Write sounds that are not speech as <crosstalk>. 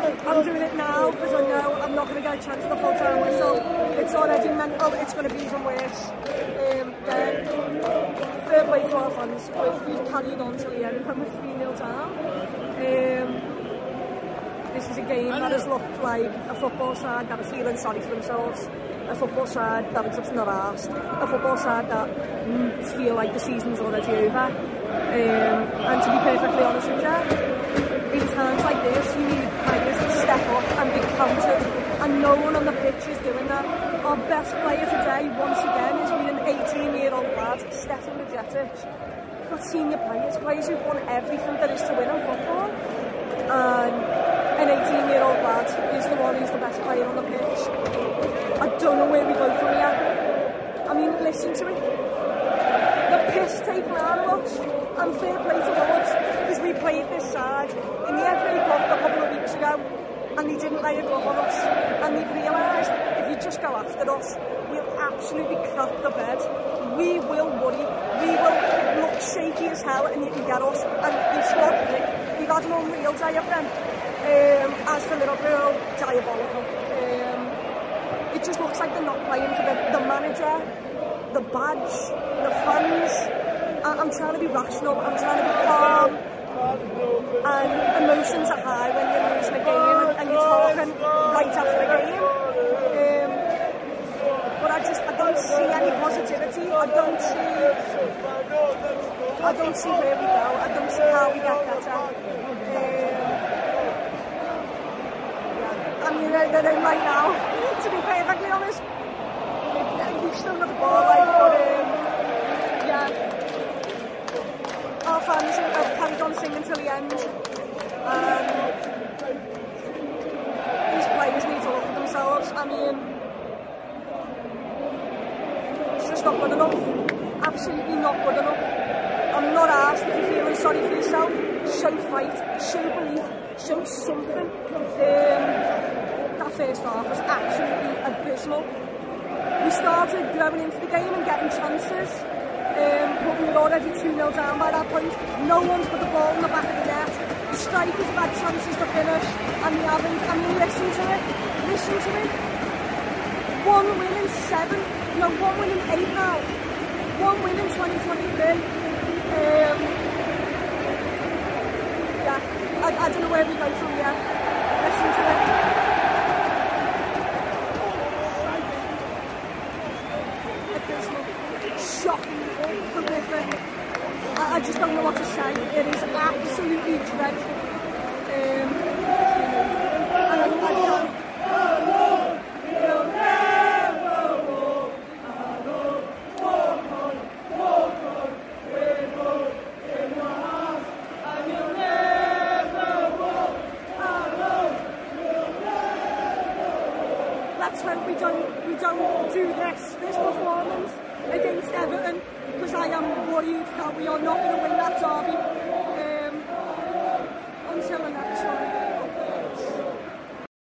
I'm doing it now because I know I'm not going to get a chance at the full time whistle. It's already mental, it's going to be even worse. Um, then, fair play to our fans. We- We've carried on till the end when we're 3 0 down. Um, this is a game that has looked like a football side that are feeling sorry for themselves, a football side that are just not asked, a football side that feel like the season's already over. Um, and to be perfectly honest with you, in times like this, you need players to step up and be counted, and no one on the pitch is doing that. Our best player today, once again, has been an 18-year-old lad, Stefan Bajcetic. We've senior players, players who've won everything there is to win in football and an 18 year old lad is the one who's the best player on the pitch. I don't know where we go from here. I mean, listen to it. The piss taken out of us, and fair play to us, because we played this side in the FA Cup a couple of weeks ago, and they didn't lay a glove on us, and they've realised if after us, we'll absolutely crap the bed. We will worry. We will look shaky as hell, and you can get us. And scored three. We've had an unreal day of them. Um, as for Liverpool, diabolical. Um, it just looks like they're not playing for the, the manager, the badge, the fans. I, I'm trying to be rational, I'm trying to be calm. And emotions are high when you're losing a game and, and you're talking right after the game. Um, but I just I don't see any positivity. I don't see I don't see where we go. I don't see how we get better. Um. I mean, they're in right now. <laughs> to be perfectly honest, we've still got the ball, like, but um, yeah, our fans have carried on singing till the end. not good enough. Absolutely not good enough. I'm not asked if you're feeling sorry for yourself. Show fight, show belief, show something. Um, that first half was absolutely abysmal. We started growing into the game and getting chances. Um, but we were already 2-0 down by that point. No one's put the ball in the back of the net. The strikers have had chances to finish and they haven't. I mean, listen to it. Listen to it. One win in seven One win in eight now. One win in 2023. Um, yeah, I, I don't know where we go from here. Listen to it. Abysmal, shocking, horrific. I, I just don't know what to say. It is absolutely dreadful. Let's hope we don't we don't do this this performance against Everton because I am worried that we are not going to win that derby.